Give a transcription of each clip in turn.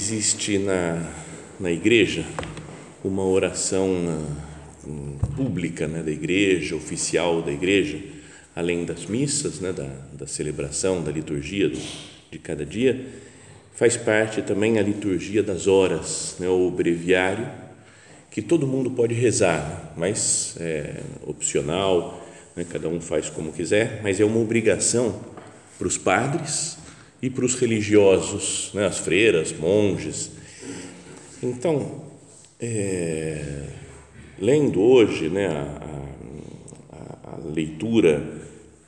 Existe na, na igreja uma oração hum, pública né, da igreja, oficial da igreja, além das missas, né, da, da celebração, da liturgia de cada dia, faz parte também a liturgia das horas, né, o breviário, que todo mundo pode rezar, mas é opcional, né, cada um faz como quiser, mas é uma obrigação para os padres e para os religiosos, né, as freiras, monges. Então, é, lendo hoje né, a, a, a leitura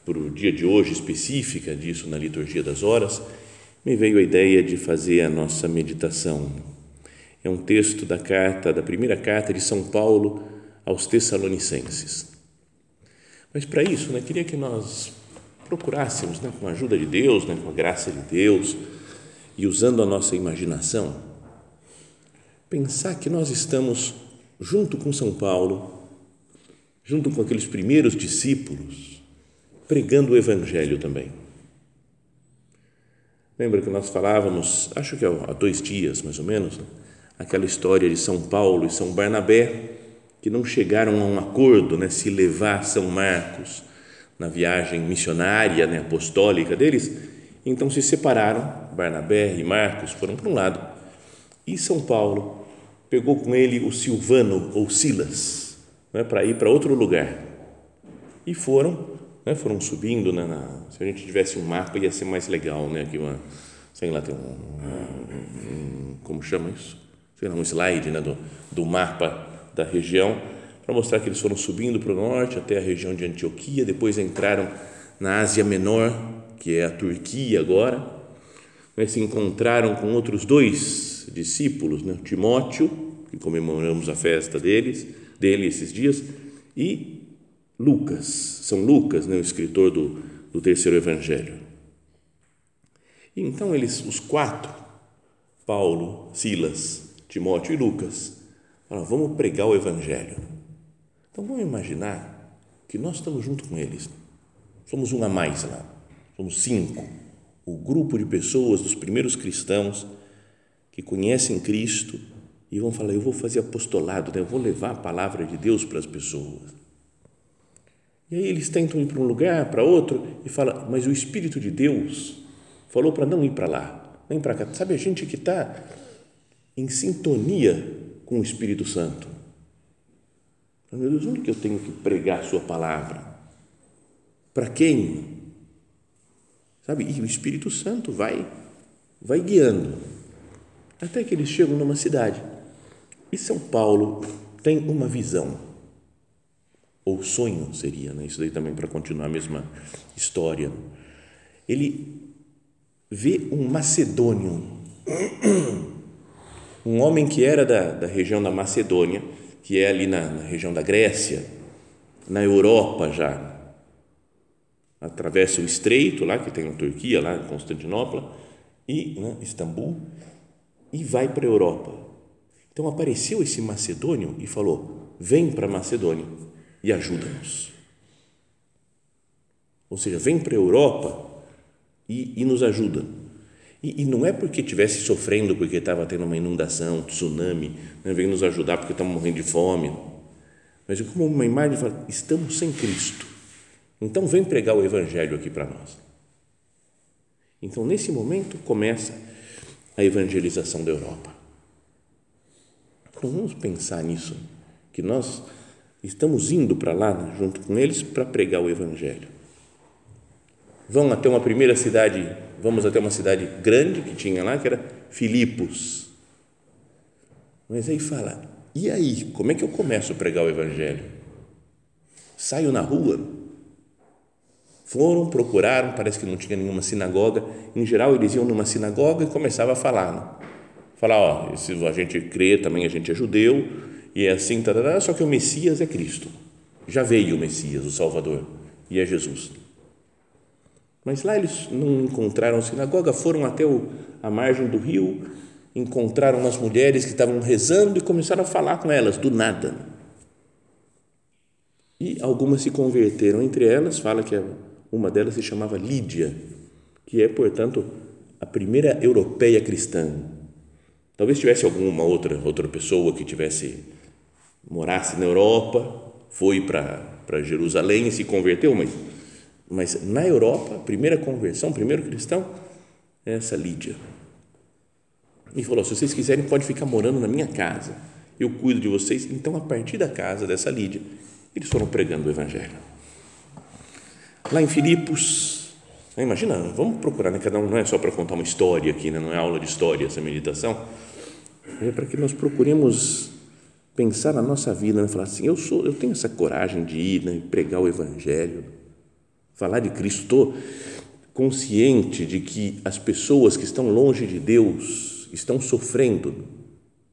para o dia de hoje específica disso na liturgia das horas, me veio a ideia de fazer a nossa meditação. É um texto da carta, da primeira carta de São Paulo aos Tessalonicenses. Mas para isso, né, queria que nós procurássemos, né, com a ajuda de Deus, né, com a graça de Deus e usando a nossa imaginação, pensar que nós estamos junto com São Paulo, junto com aqueles primeiros discípulos, pregando o Evangelho também. Lembra que nós falávamos, acho que há dois dias mais ou menos, né, aquela história de São Paulo e São Barnabé, que não chegaram a um acordo, né, se levar São Marcos na viagem missionária, né, apostólica deles, então se separaram, Barnabé e Marcos foram para um lado, e São Paulo pegou com ele o Silvano ou Silas, né, para ir para outro lugar. E foram, né, foram subindo, né, na, se a gente tivesse um mapa ia ser mais legal, né, aqui uma, sei lá, tem um, um, como chama isso? Sei lá, um slide, né, do, do mapa da região, para mostrar que eles foram subindo para o norte até a região de Antioquia, depois entraram na Ásia Menor, que é a Turquia agora, né, se encontraram com outros dois discípulos, né, Timóteo, que comemoramos a festa deles, dele esses dias, e Lucas, São Lucas, né, o escritor do, do terceiro evangelho. Então eles, os quatro, Paulo, Silas, Timóteo e Lucas, falaram, vamos pregar o evangelho então vamos imaginar que nós estamos junto com eles. Somos um a mais lá. Somos cinco. O grupo de pessoas dos primeiros cristãos que conhecem Cristo e vão falar: Eu vou fazer apostolado, né? eu vou levar a palavra de Deus para as pessoas. E aí eles tentam ir para um lugar, para outro, e fala: Mas o Espírito de Deus falou para não ir para lá, nem para cá. Sabe, a gente que está em sintonia com o Espírito Santo meu Deus, onde que eu tenho que pregar a sua palavra? Para quem? Sabe? E o Espírito Santo vai, vai guiando. Até que eles chegam numa cidade. E São Paulo tem uma visão. Ou sonho seria, né? Isso daí também para continuar a mesma história. Ele vê um macedônio, um homem que era da, da região da Macedônia, que é ali na, na região da Grécia, na Europa já, atravessa o estreito lá que tem na Turquia, lá em Constantinopla e né, Istambul e vai para a Europa. Então apareceu esse macedônio e falou: vem para Macedônia e ajuda-nos. Ou seja, vem para a Europa e, e nos ajuda. E, e, não é porque estivesse sofrendo, porque estava tendo uma inundação, um tsunami, né, vem nos ajudar porque estamos morrendo de fome. Mas é como uma imagem fala, estamos sem Cristo. Então vem pregar o Evangelho aqui para nós. Então, nesse momento, começa a evangelização da Europa. Então, vamos pensar nisso, que nós estamos indo para lá, junto com eles, para pregar o Evangelho. Vão até uma primeira cidade, vamos até uma cidade grande que tinha lá, que era Filipos. Mas aí fala, e aí, como é que eu começo a pregar o Evangelho? Saio na rua? Foram, procuraram, parece que não tinha nenhuma sinagoga. Em geral, eles iam numa sinagoga e começavam a falar. Né? Falar, ó, se a gente crê também, a gente é judeu, e é assim, tarará, só que o Messias é Cristo. Já veio o Messias, o Salvador, e é Jesus. Mas lá eles não encontraram sinagoga, foram até o, a margem do rio, encontraram umas mulheres que estavam rezando e começaram a falar com elas, do nada. E algumas se converteram, entre elas, fala que uma delas se chamava Lídia, que é, portanto, a primeira europeia cristã. Talvez tivesse alguma outra outra pessoa que tivesse morasse na Europa, foi para Jerusalém e se converteu, mas mas na Europa, primeira conversão, primeiro cristão é essa Lídia. E falou: se vocês quiserem, pode ficar morando na minha casa. Eu cuido de vocês. Então, a partir da casa dessa Lídia, eles foram pregando o Evangelho. Lá em Filipos, imagina, vamos procurar, né? cada um não é só para contar uma história aqui, né? não é aula de história essa meditação, é para que nós procuremos pensar na nossa vida, né? falar assim, eu sou, eu tenho essa coragem de ir, né? pregar o Evangelho, falar de Cristo, consciente de que as pessoas que estão longe de Deus estão sofrendo,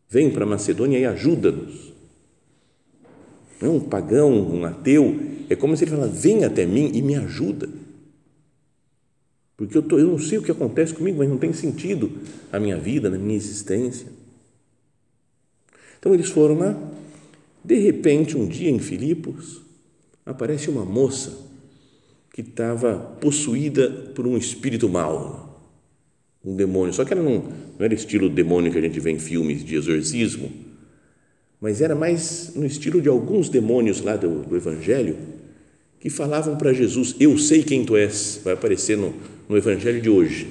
vem para Macedônia e ajuda-nos não, um pagão, um ateu, é como se ele falasse: vem até mim e me ajuda. Porque eu, tô, eu não sei o que acontece comigo, mas não tem sentido a minha vida, na minha existência. Então eles foram lá. De repente, um dia em Filipos, aparece uma moça que estava possuída por um espírito mau, um demônio. Só que ela não, não era estilo demônio que a gente vê em filmes de exorcismo mas era mais no estilo de alguns demônios lá do, do Evangelho que falavam para Jesus: Eu sei quem tu és. Vai aparecer no, no Evangelho de hoje.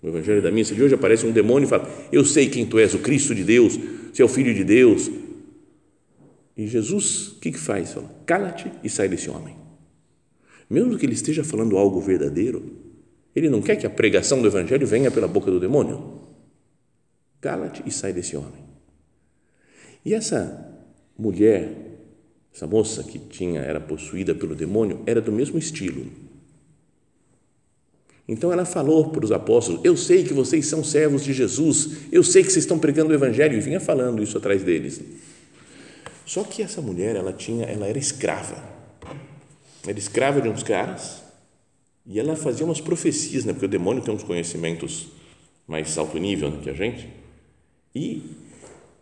No Evangelho da missa de hoje aparece um demônio e fala: Eu sei quem tu és, o Cristo de Deus, você é o Filho de Deus. E Jesus, o que, que faz? Fala: Cala-te e sai desse homem. Mesmo que ele esteja falando algo verdadeiro, ele não quer que a pregação do Evangelho venha pela boca do demônio. Cala-te e sai desse homem. E essa mulher, essa moça que tinha era possuída pelo demônio, era do mesmo estilo. Então ela falou para os apóstolos: Eu sei que vocês são servos de Jesus, eu sei que vocês estão pregando o evangelho, e vinha falando isso atrás deles. Só que essa mulher, ela tinha, ela era escrava. Era escrava de uns caras e ela fazia umas profecias, né? Porque o demônio tem uns conhecimentos mais alto nível né, que a gente. E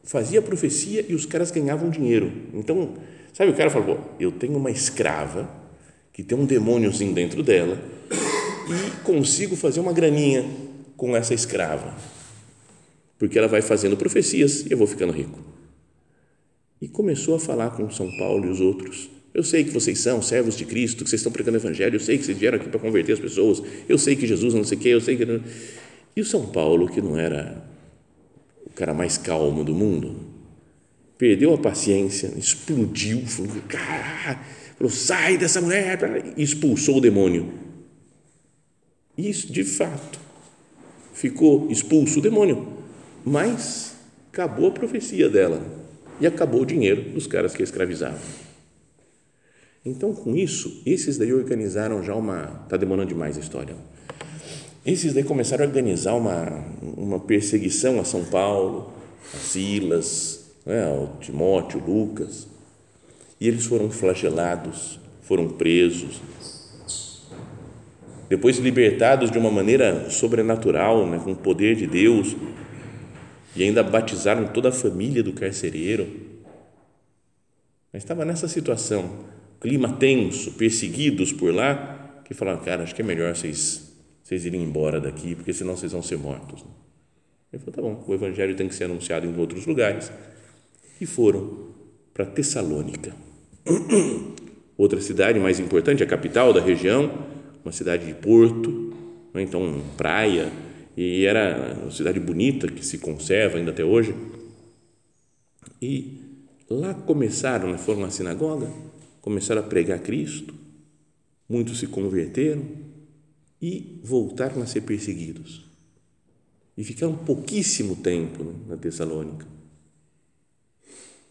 fazia profecia e os caras ganhavam dinheiro. Então, sabe, o cara falou: eu tenho uma escrava que tem um demôniozinho dentro dela e consigo fazer uma graninha com essa escrava, porque ela vai fazendo profecias e eu vou ficando rico. E começou a falar com São Paulo e os outros. Eu sei que vocês são servos de Cristo, que vocês estão pregando o Evangelho, eu sei que vocês vieram aqui para converter as pessoas, eu sei que Jesus não sei o quê, eu sei que. E o São Paulo, que não era cara mais calmo do mundo, perdeu a paciência, explodiu, falou, cara, falou, sai dessa mulher, e expulsou o demônio. Isso, de fato, ficou expulso o demônio, mas acabou a profecia dela e acabou o dinheiro dos caras que a escravizavam. Então, com isso, esses daí organizaram já uma. Está demorando demais a história esses daí começaram a organizar uma, uma perseguição a São Paulo, a Silas, né, ao Timóteo, Lucas, e eles foram flagelados, foram presos, depois libertados de uma maneira sobrenatural, né, com o poder de Deus, e ainda batizaram toda a família do carcereiro. Mas estava nessa situação, clima tenso, perseguidos por lá, que falaram, cara, acho que é melhor vocês vocês irem embora daqui, porque senão vocês vão ser mortos. Ele falou, tá bom, o evangelho tem que ser anunciado em outros lugares. E foram para Tessalônica. Outra cidade mais importante, a capital da região, uma cidade de porto, né? então praia, e era uma cidade bonita que se conserva ainda até hoje. E lá começaram, né, foram na sinagoga, começaram a pregar Cristo, muitos se converteram e voltaram a ser perseguidos. E ficaram pouquíssimo tempo né, na Tessalônica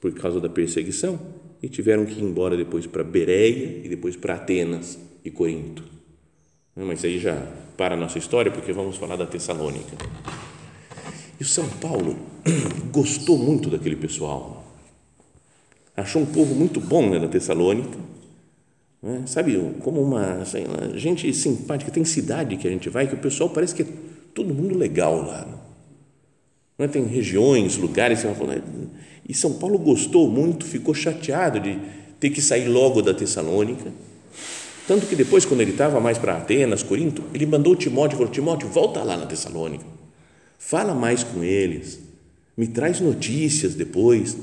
por causa da perseguição e tiveram que ir embora depois para Bereia e depois para Atenas e Corinto. Mas aí já para a nossa história, porque vamos falar da Tessalônica. E o São Paulo gostou muito daquele pessoal. Achou um povo muito bom né, da Tessalônica. Né? Sabe, como uma gente simpática. Tem cidade que a gente vai que o pessoal parece que é todo mundo legal lá. Né? Tem regiões, lugares. E São Paulo gostou muito, ficou chateado de ter que sair logo da Tessalônica tanto que depois, quando ele estava mais para Atenas, Corinto, ele mandou Timóteo falou: Timóteo, volta lá na Tessalônica, fala mais com eles, me traz notícias depois.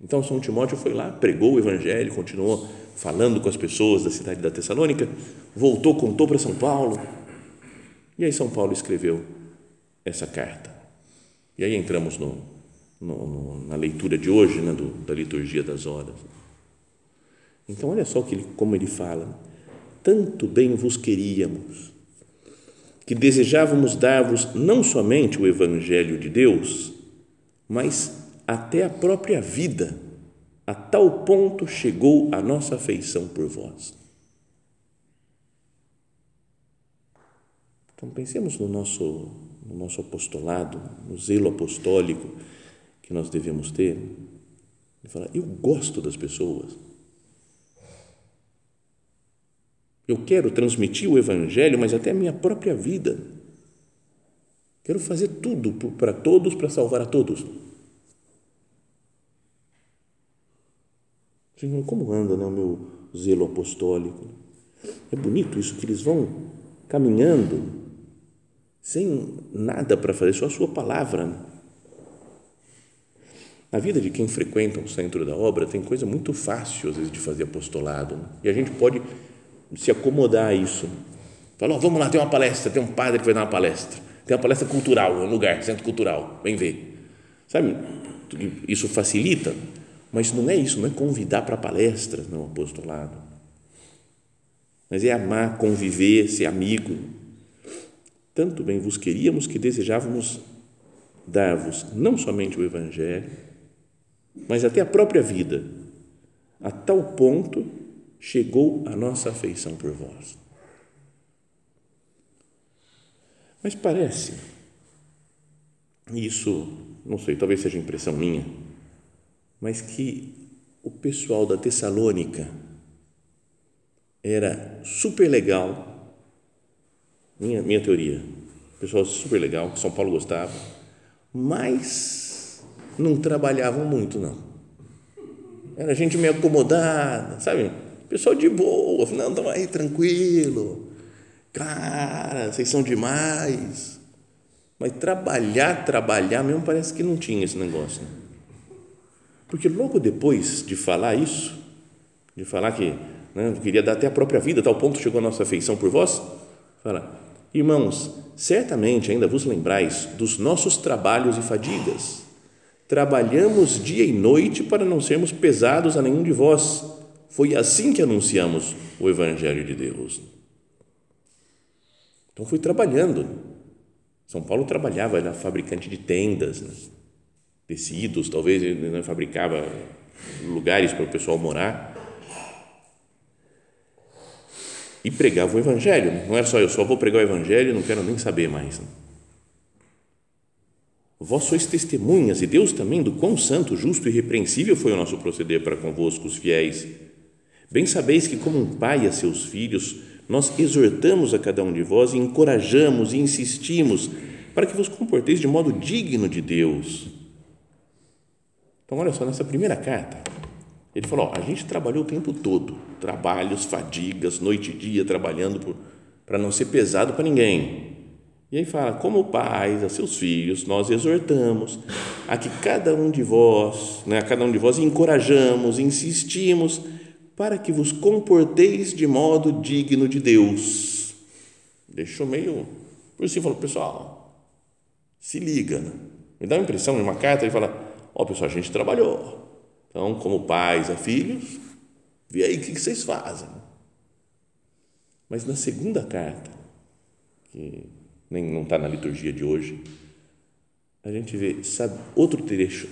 Então, São Timóteo foi lá, pregou o evangelho, continuou falando com as pessoas da cidade da Tessalônica, voltou, contou para São Paulo. E aí, São Paulo escreveu essa carta. E aí entramos no, no, no, na leitura de hoje, né, do, da liturgia das horas. Então, olha só que ele, como ele fala: tanto bem vos queríamos, que desejávamos dar-vos não somente o Evangelho de Deus, mas até a própria vida. A tal ponto chegou a nossa afeição por vós. Então, pensemos no nosso, no nosso apostolado, no zelo apostólico que nós devemos ter. E falar, eu gosto das pessoas Eu quero transmitir o Evangelho, mas até a minha própria vida. Quero fazer tudo para todos, para salvar a todos. Senhor, como anda né, o meu zelo apostólico? É bonito isso que eles vão caminhando sem nada para fazer, só a sua palavra. Né? Na vida de quem frequenta o centro da obra, tem coisa muito fácil, às vezes, de fazer apostolado. Né? E a gente pode se acomodar a isso. Falou, vamos lá, tem uma palestra, tem um padre que vai dar uma palestra. Tem uma palestra cultural, um lugar, centro cultural, vem ver. Sabe, isso facilita, mas não é isso, não é convidar para palestras no apostolado. Mas é amar, conviver, ser amigo. Tanto bem vos queríamos que desejávamos dar-vos não somente o Evangelho, mas até a própria vida, a tal ponto chegou a nossa afeição por vós. Mas parece, isso, não sei, talvez seja impressão minha, mas que o pessoal da Tessalônica era super legal, minha, minha teoria, pessoal super legal, que São Paulo gostava, mas não trabalhavam muito, não. Era gente meio acomodada, sabe? Pessoal de boa, não, estão aí tranquilo. Cara, vocês são demais. Mas trabalhar, trabalhar mesmo parece que não tinha esse negócio. Né? Porque logo depois de falar isso, de falar que né, queria dar até a própria vida, tal ponto chegou a nossa afeição por vós, fala, irmãos, certamente ainda vos lembrais dos nossos trabalhos e fadigas. Trabalhamos dia e noite para não sermos pesados a nenhum de vós foi assim que anunciamos o Evangelho de Deus. Então, fui trabalhando. São Paulo trabalhava, era fabricante de tendas, né? Tecidos, talvez ele né, fabricava lugares para o pessoal morar. E pregava o Evangelho. Não era só eu, só vou pregar o Evangelho não quero nem saber mais. Vós sois testemunhas, e Deus também, do quão santo, justo e irrepreensível foi o nosso proceder para convosco, os fiéis Bem sabeis que, como um pai a seus filhos, nós exortamos a cada um de vós e encorajamos e insistimos para que vos comporteis de modo digno de Deus. Então, olha só, nessa primeira carta, ele falou: ó, a gente trabalhou o tempo todo, trabalhos, fadigas, noite e dia, trabalhando para não ser pesado para ninguém. E aí fala: como pais a seus filhos, nós exortamos a que cada um de vós, né, a cada um de vós encorajamos, insistimos para que vos comporteis de modo digno de Deus. deixou meio por si falou, pessoal, se liga, né? Me dá a impressão, em uma carta, ele fala, ó pessoal, a gente trabalhou, então, como pais a filhos, vê aí o que vocês fazem. Mas na segunda carta, que nem não está na liturgia de hoje, a gente vê sabe, outro trecho.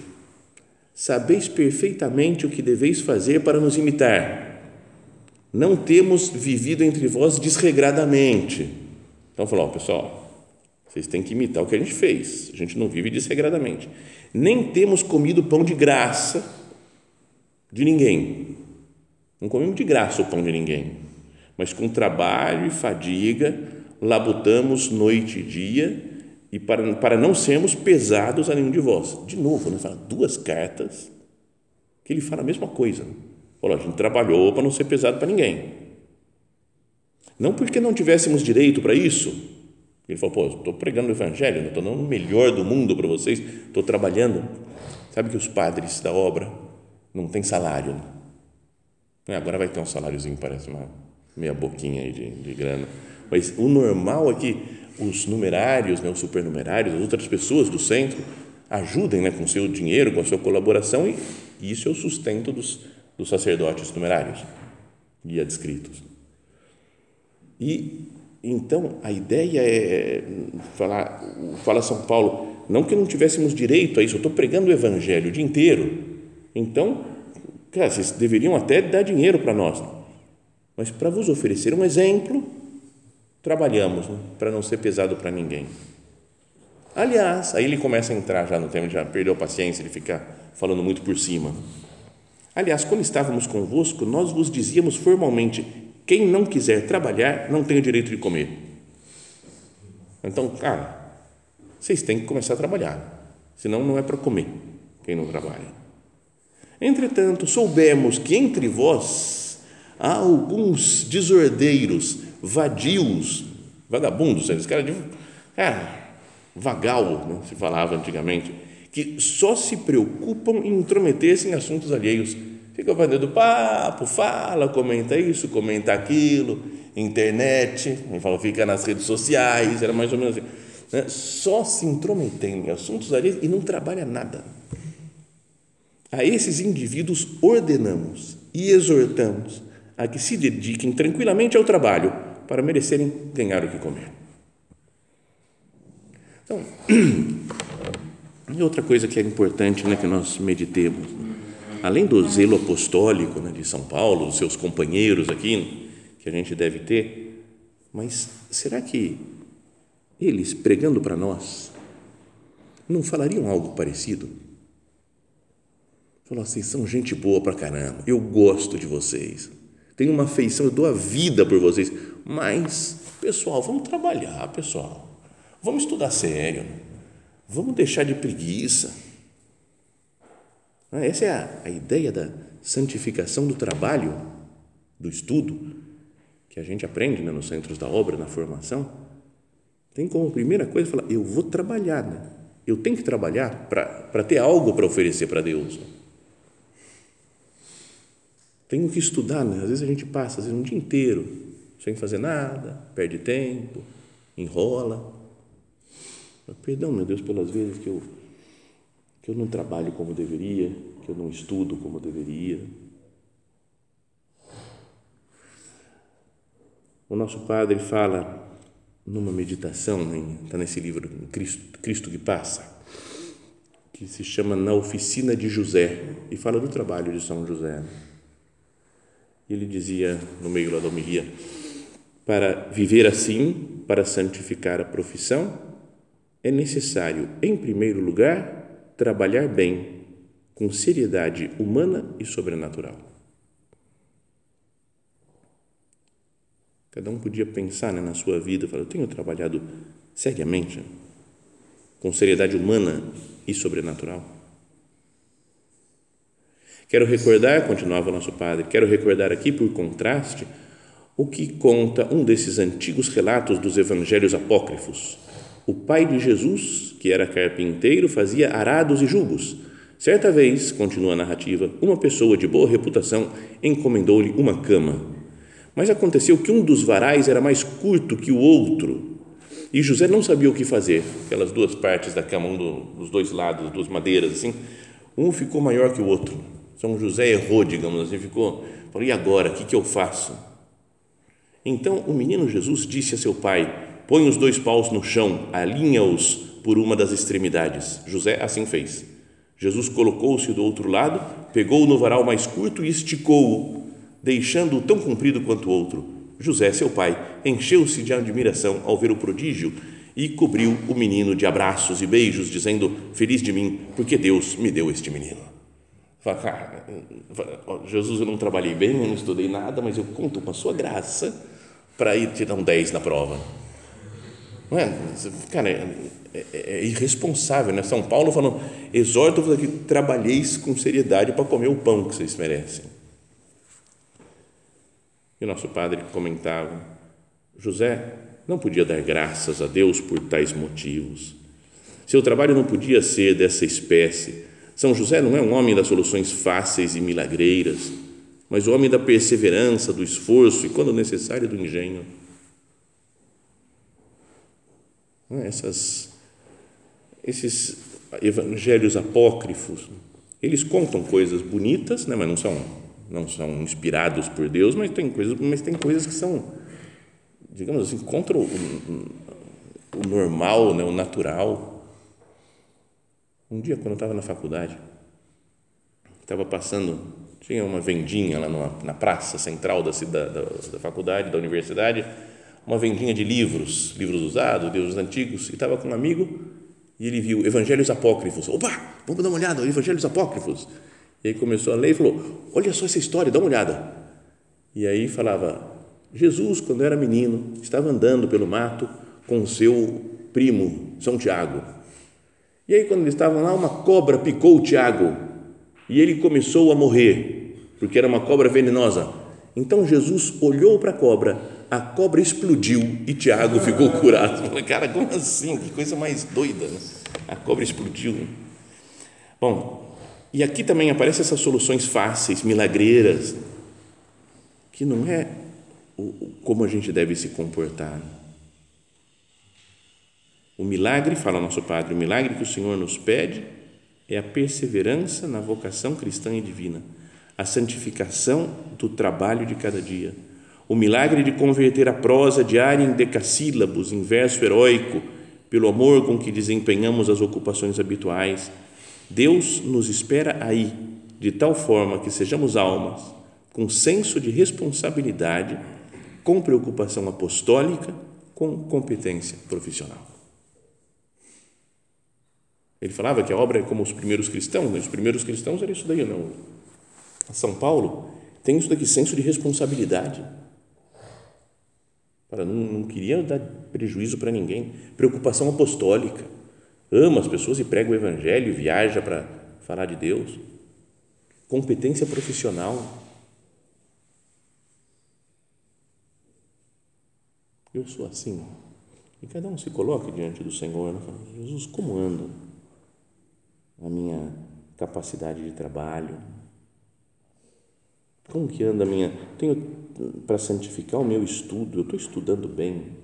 Sabeis perfeitamente o que deveis fazer para nos imitar. Não temos vivido entre vós desregradamente. Então, falou, pessoal, vocês têm que imitar o que a gente fez. A gente não vive desregradamente. Nem temos comido pão de graça de ninguém. Não comemos de graça o pão de ninguém, mas com trabalho e fadiga labutamos noite e dia e para, para não sermos pesados a nenhum de vós. De novo, né? fala duas cartas que ele fala a mesma coisa. Falou, a gente trabalhou para não ser pesado para ninguém. Não porque não tivéssemos direito para isso. Ele falou, pô, estou pregando o evangelho, estou dando o melhor do mundo para vocês, estou trabalhando. Sabe que os padres da obra não tem salário. Né? Agora vai ter um saláriozinho, parece uma meia boquinha aí de, de grana. Mas o normal é que os numerários, né, os supernumerários, as outras pessoas do centro ajudem né, com seu dinheiro, com a sua colaboração e, isso é o sustento dos, dos sacerdotes numerários e adscritos. E então a ideia é falar, fala São Paulo, não que não tivéssemos direito a isso, eu estou pregando o evangelho o dia inteiro, então, cara, vocês deveriam até dar dinheiro para nós, mas para vos oferecer um exemplo, trabalhamos né, para não ser pesado para ninguém. Aliás, aí ele começa a entrar já no tema, já perdeu a paciência de ficar falando muito por cima. Aliás, quando estávamos convosco, nós vos dizíamos formalmente: quem não quiser trabalhar não tem o direito de comer. Então, cara, vocês têm que começar a trabalhar, senão não é para comer quem não trabalha. Entretanto, soubemos que entre vós há alguns desordeiros, vadios, vagabundos, eles cara de cara, vagal, né, se falava antigamente, que só se preocupam em intrometer-se em assuntos alheios. Fica fazendo papo, fala, comenta isso, comenta aquilo, internet, fala, fica nas redes sociais, era mais ou menos assim. Né? Só se intrometendo em assuntos alheios e não trabalha nada a esses indivíduos ordenamos e exortamos a que se dediquem tranquilamente ao trabalho para merecerem ganhar o que comer. Então, e outra coisa que é importante né, que nós meditemos, além do zelo apostólico né, de São Paulo, dos seus companheiros aqui, que a gente deve ter, mas será que eles, pregando para nós, não falariam algo parecido? Falou assim: são gente boa pra caramba, eu gosto de vocês, tenho uma afeição, eu dou a vida por vocês, mas, pessoal, vamos trabalhar, pessoal, vamos estudar sério, vamos deixar de preguiça. Ah, essa é a, a ideia da santificação do trabalho, do estudo, que a gente aprende né, nos centros da obra, na formação. Tem como primeira coisa falar: eu vou trabalhar, né? eu tenho que trabalhar para ter algo para oferecer para Deus. Tenho que estudar, né? às vezes a gente passa às vezes, um dia inteiro sem fazer nada, perde tempo, enrola. Perdão, meu Deus, pelas vezes que eu, que eu não trabalho como deveria, que eu não estudo como deveria. O nosso padre fala numa meditação, está nesse livro Cristo, Cristo que Passa, que se chama Na Oficina de José, e fala do trabalho de São José ele dizia no meio da homilia, para viver assim, para santificar a profissão, é necessário, em primeiro lugar, trabalhar bem, com seriedade humana e sobrenatural. Cada um podia pensar né, na sua vida, falar, eu tenho trabalhado seriamente, com seriedade humana e sobrenatural. Quero recordar, continuava o nosso padre, quero recordar aqui, por contraste, o que conta um desses antigos relatos dos evangelhos apócrifos. O pai de Jesus, que era carpinteiro, fazia arados e jugos. Certa vez, continua a narrativa, uma pessoa de boa reputação encomendou-lhe uma cama. Mas aconteceu que um dos varais era mais curto que o outro, e José não sabia o que fazer. Aquelas duas partes da cama, um dos dois lados, duas madeiras assim, um ficou maior que o outro. São José errou, digamos assim, ficou, falou, e agora, o que, que eu faço? Então o menino Jesus disse a seu pai: Põe os dois paus no chão, alinha-os por uma das extremidades. José assim fez. Jesus colocou-se do outro lado, pegou no varal mais curto e esticou-o, deixando-o tão comprido quanto o outro. José, seu pai, encheu-se de admiração ao ver o prodígio e cobriu o menino de abraços e beijos, dizendo: Feliz de mim, porque Deus me deu este menino. Fala, Jesus, eu não trabalhei bem, eu não estudei nada, mas eu conto com a sua graça para ir tirar um 10 na prova. Não é? Cara, é, é, é irresponsável, né? São Paulo falando, exorto-vos a que trabalheis com seriedade para comer o pão que vocês merecem. E o nosso padre comentava, José não podia dar graças a Deus por tais motivos. Seu trabalho não podia ser dessa espécie. São José não é um homem das soluções fáceis e milagreiras, mas o homem da perseverança, do esforço e, quando necessário, do engenho. É? Essas, esses evangelhos apócrifos, eles contam coisas bonitas, né, mas não são não são inspirados por Deus, mas tem coisas, mas tem coisas que são, digamos assim, contra o, o normal, né, o natural. Um dia, quando eu estava na faculdade, estava passando, tinha uma vendinha lá numa, na praça central da, da, da, da faculdade, da universidade, uma vendinha de livros, livros usados, deuses antigos, e estava com um amigo e ele viu Evangelhos Apócrifos. Opa, vamos dar uma olhada, Evangelhos Apócrifos. E aí começou a ler e falou: Olha só essa história, dá uma olhada. E aí falava: Jesus, quando era menino, estava andando pelo mato com seu primo, São Tiago. E aí, quando eles estavam lá, uma cobra picou o Tiago e ele começou a morrer, porque era uma cobra venenosa. Então Jesus olhou para a cobra, a cobra explodiu e Tiago ficou curado. Falei, cara, como assim? Que coisa mais doida. Né? A cobra explodiu. Bom, e aqui também aparecem essas soluções fáceis, milagreiras, que não é o, como a gente deve se comportar. O milagre, fala nosso Padre, o milagre que o Senhor nos pede é a perseverança na vocação cristã e divina, a santificação do trabalho de cada dia o milagre de converter a prosa diária em decassílabos, em verso heróico, pelo amor com que desempenhamos as ocupações habituais. Deus nos espera aí, de tal forma que sejamos almas com senso de responsabilidade, com preocupação apostólica, com competência profissional. Ele falava que a obra é como os primeiros cristãos, né? os primeiros cristãos era isso daí, não? São Paulo tem isso daqui, senso de responsabilidade Ora, não, não queria dar prejuízo para ninguém. Preocupação apostólica. Ama as pessoas e prega o evangelho, viaja para falar de Deus. Competência profissional. Eu sou assim. E cada um se coloque diante do Senhor. Né? Jesus, como ando a minha capacidade de trabalho? Como que anda a minha. Tenho para santificar o meu estudo, eu estou estudando bem,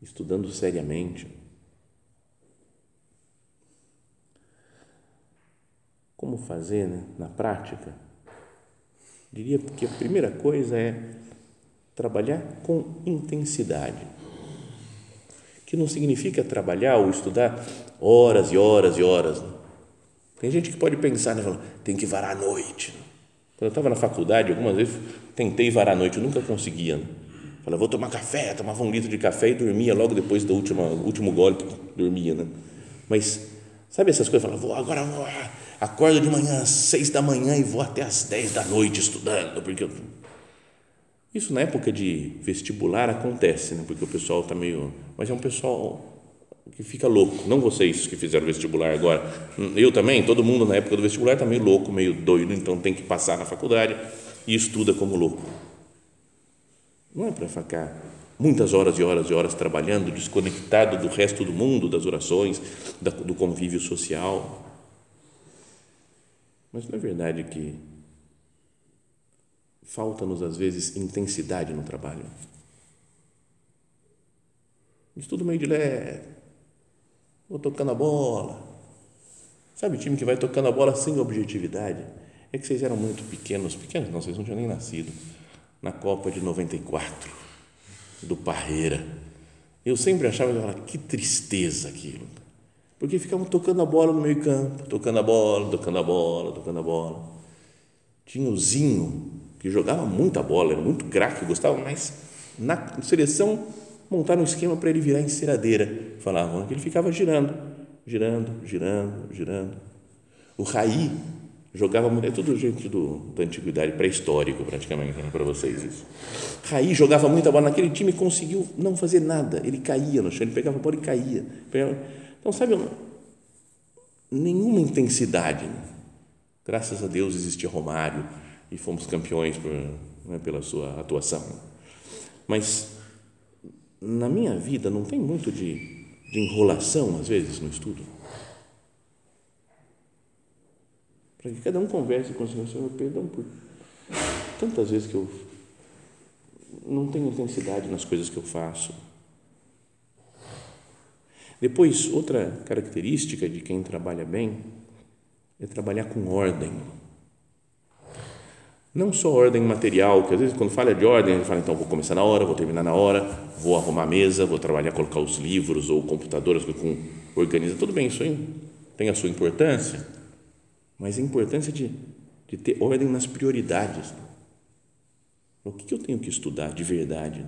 estudando seriamente. Como fazer né, na prática? Diria que a primeira coisa é trabalhar com intensidade, que não significa trabalhar ou estudar horas e horas e horas. Né? Tem gente que pode pensar, né, tem que varar a noite. Quando eu estava na faculdade, algumas vezes tentei varar a noite, eu nunca conseguia. Né? Falei, vou tomar café, tomava um litro de café e dormia logo depois do último, último gole, dormia. Né? Mas, sabe essas coisas? Falei, vou, agora vou, acordo de manhã às seis da manhã e vou até às dez da noite estudando, porque eu... Isso na época de vestibular acontece, né? porque o pessoal está meio. Mas é um pessoal que fica louco. Não vocês que fizeram vestibular agora. Eu também, todo mundo na época do vestibular está meio louco, meio doido, então tem que passar na faculdade e estuda como louco. Não é para ficar muitas horas e horas e horas trabalhando, desconectado do resto do mundo, das orações, do convívio social. Mas não é verdade que falta-nos às vezes intensidade no trabalho. Estudo meio de leve, vou tocando a bola. Sabe o time que vai tocando a bola sem objetividade? É que vocês eram muito pequenos, pequenos não, vocês não tinham nem nascido, na Copa de 94, do Parreira. Eu sempre achava, que tristeza aquilo porque ficavam tocando a bola no meio campo, tocando a bola, tocando a bola, tocando a bola. Tinha o Zinho, que jogava muita bola, era muito craque, gostava, mas na seleção montaram um esquema para ele virar enceradeira, falavam, que ele ficava girando, girando, girando, girando. O Raí jogava muito, é tudo gente do, da antiguidade, pré-histórico praticamente, né, para vocês isso. Raí jogava muita bola naquele time, conseguiu não fazer nada, ele caía no chão, ele pegava a bola e caía. Pegava, então, sabe, nenhuma intensidade. Né? Graças a Deus existia Romário e fomos campeões por, né, pela sua atuação. Mas na minha vida não tem muito de, de enrolação, às vezes, no estudo. Para que cada um converse com o Senhor, Senhor, perdão por tantas vezes que eu não tenho intensidade nas coisas que eu faço depois, outra característica de quem trabalha bem é trabalhar com ordem. Não só ordem material, que às vezes quando fala de ordem, ele fala, então vou começar na hora, vou terminar na hora, vou arrumar a mesa, vou trabalhar, colocar os livros ou o computador, com, organiza, tudo bem, isso aí tem a sua importância, mas a importância de, de ter ordem nas prioridades. O que, que eu tenho que estudar de verdade?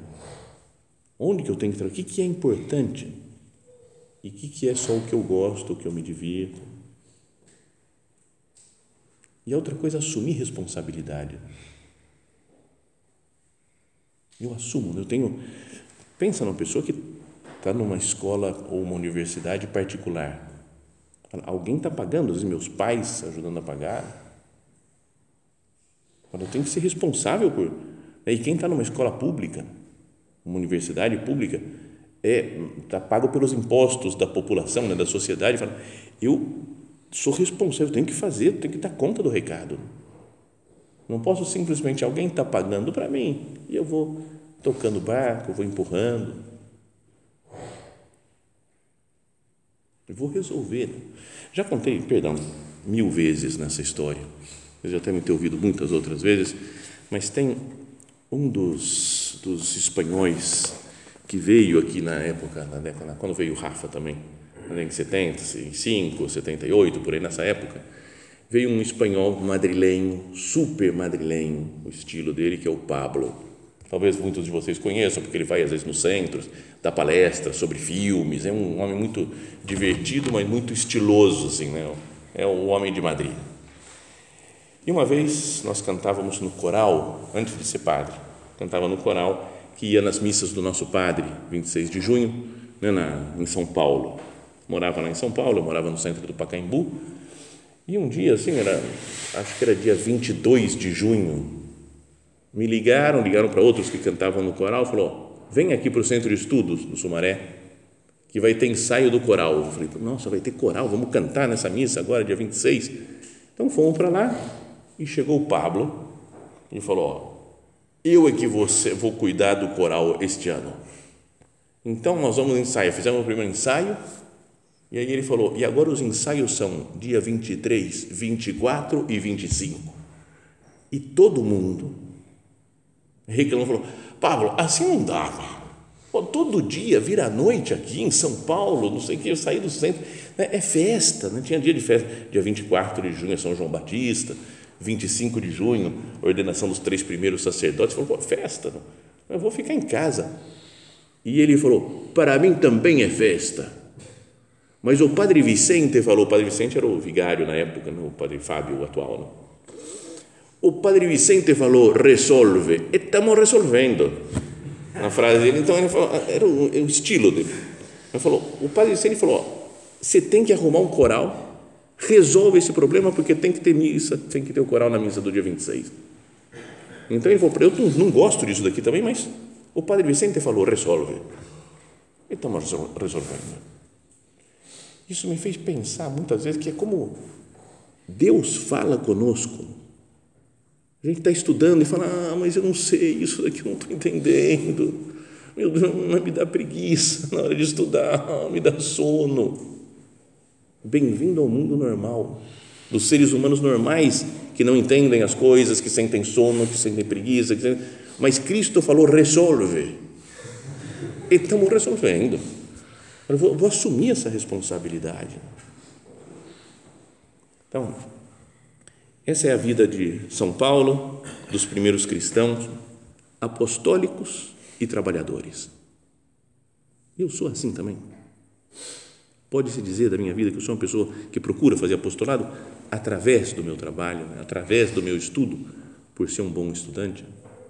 Onde que eu tenho que trabalhar? O que, que é importante? E o que, que é só o que eu gosto, o que eu me divirto? E a outra coisa, assumir responsabilidade. Eu assumo, eu tenho. Pensa numa pessoa que está numa escola ou uma universidade particular. Alguém está pagando, vezes meus pais ajudando a pagar. Eu tenho que ser responsável por. E quem está numa escola pública, uma universidade pública, é tá pago pelos impostos da população, né, da sociedade, fala, eu sou responsável, tenho que fazer, tenho que dar conta do recado. Não posso simplesmente alguém está pagando para mim e eu vou tocando o barco, vou empurrando. Eu vou resolver. Já contei, perdão, mil vezes nessa história. Eu já tenho ter ouvido muitas outras vezes, mas tem um dos, dos espanhóis que veio aqui na época, na década, quando veio o Rafa também, em 75, 78, por aí nessa época, veio um espanhol madrilenho, super madrilenho, o estilo dele, que é o Pablo. Talvez muitos de vocês conheçam, porque ele vai às vezes nos centros, dá palestras sobre filmes, é um homem muito divertido, mas muito estiloso, assim, né? É o homem de Madrid. E uma vez nós cantávamos no coral, antes de ser padre, cantava no coral que ia nas missas do nosso padre, 26 de junho, né, na, em São Paulo. Morava lá em São Paulo, eu morava no centro do Pacaembu. E um dia, assim, era, acho que era dia 22 de junho, me ligaram, ligaram para outros que cantavam no coral, falou: vem aqui para o centro de estudos do Sumaré, que vai ter ensaio do coral. Eu falei: nossa, vai ter coral, vamos cantar nessa missa agora, dia 26. Então fomos para lá e chegou o Pablo e falou: eu é que vou, vou cuidar do coral este ano. Então nós vamos ensaiar. Fizemos o primeiro ensaio. E aí ele falou: e agora os ensaios são dia 23, 24 e 25. E todo mundo reclamou: falou, Pablo, assim não dava. Pô, todo dia, vira noite aqui em São Paulo, não sei o que, eu saí do centro. Né, é festa, não né? tinha dia de festa. Dia 24 de junho é São João Batista 25 de junho, ordenação dos três primeiros sacerdotes, falou, festa, eu vou ficar em casa. E ele falou, para mim também é festa. Mas o padre Vicente falou, o padre Vicente era o vigário na época, não o padre Fábio atual. Não? O padre Vicente falou, resolve, estamos resolvendo. Na frase dele, então ele falou, era o, o estilo dele. Ele falou, o padre Vicente falou, você tem que arrumar um coral resolve esse problema porque tem que ter missa, tem que ter o coral na missa do dia 26. Então ele falou, eu não gosto disso daqui também, mas o padre Vicente falou, resolve. Estamos resolvendo. Isso me fez pensar muitas vezes que é como Deus fala conosco A gente está estudando e fala, ah, mas eu não sei, isso daqui eu não estou entendendo. Meu Deus, me dá preguiça na hora de estudar, me dá sono. Bem-vindo ao mundo normal, dos seres humanos normais que não entendem as coisas, que sentem sono, que sentem preguiça, que sentem... mas Cristo falou: resolve. E estamos resolvendo. Eu vou, vou assumir essa responsabilidade. Então, essa é a vida de São Paulo, dos primeiros cristãos, apostólicos e trabalhadores. Eu sou assim também. Pode-se dizer da minha vida que eu sou uma pessoa que procura fazer apostolado através do meu trabalho, né? através do meu estudo, por ser um bom estudante,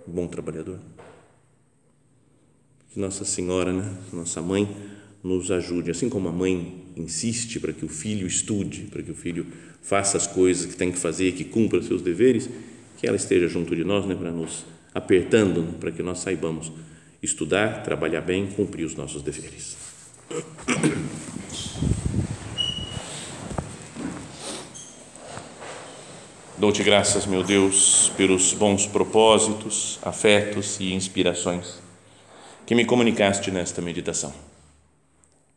um bom trabalhador. Nossa Senhora, né? nossa mãe, nos ajude, assim como a mãe insiste para que o filho estude, para que o filho faça as coisas que tem que fazer, que cumpra seus deveres, que ela esteja junto de nós, né, para nos apertando, né, para que nós saibamos estudar, trabalhar bem, cumprir os nossos deveres. Dou-te graças, meu Deus, pelos bons propósitos, afetos e inspirações que me comunicaste nesta meditação.